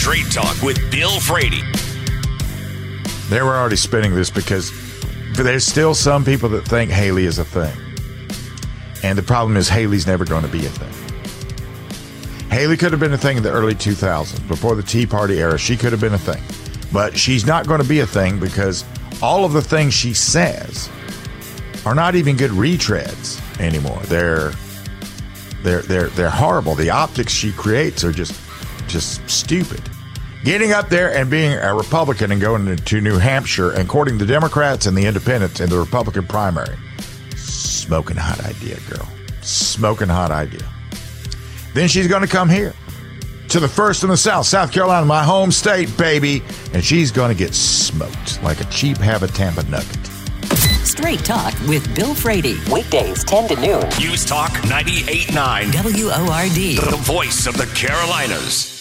Straight Talk with Bill Frady. They were already spinning this because there's still some people that think Haley is a thing. And the problem is, Haley's never going to be a thing. Haley could have been a thing in the early 2000s, before the Tea Party era. She could have been a thing. But she's not going to be a thing because all of the things she says are not even good retreads anymore. They're they're they're they're horrible. The optics she creates are just just stupid. Getting up there and being a Republican and going to New Hampshire and courting the Democrats and the Independents in the Republican primary. Smoking hot idea, girl. Smoking hot idea. Then she's going to come here to the first in the South, South Carolina, my home state, baby. And she's going to get smoked like a cheap Hav-A-Tampa nugget. Straight Talk with Bill Frady. Weekdays 10 to noon. News Talk 98.9. WORD. The voice of the Carolinas.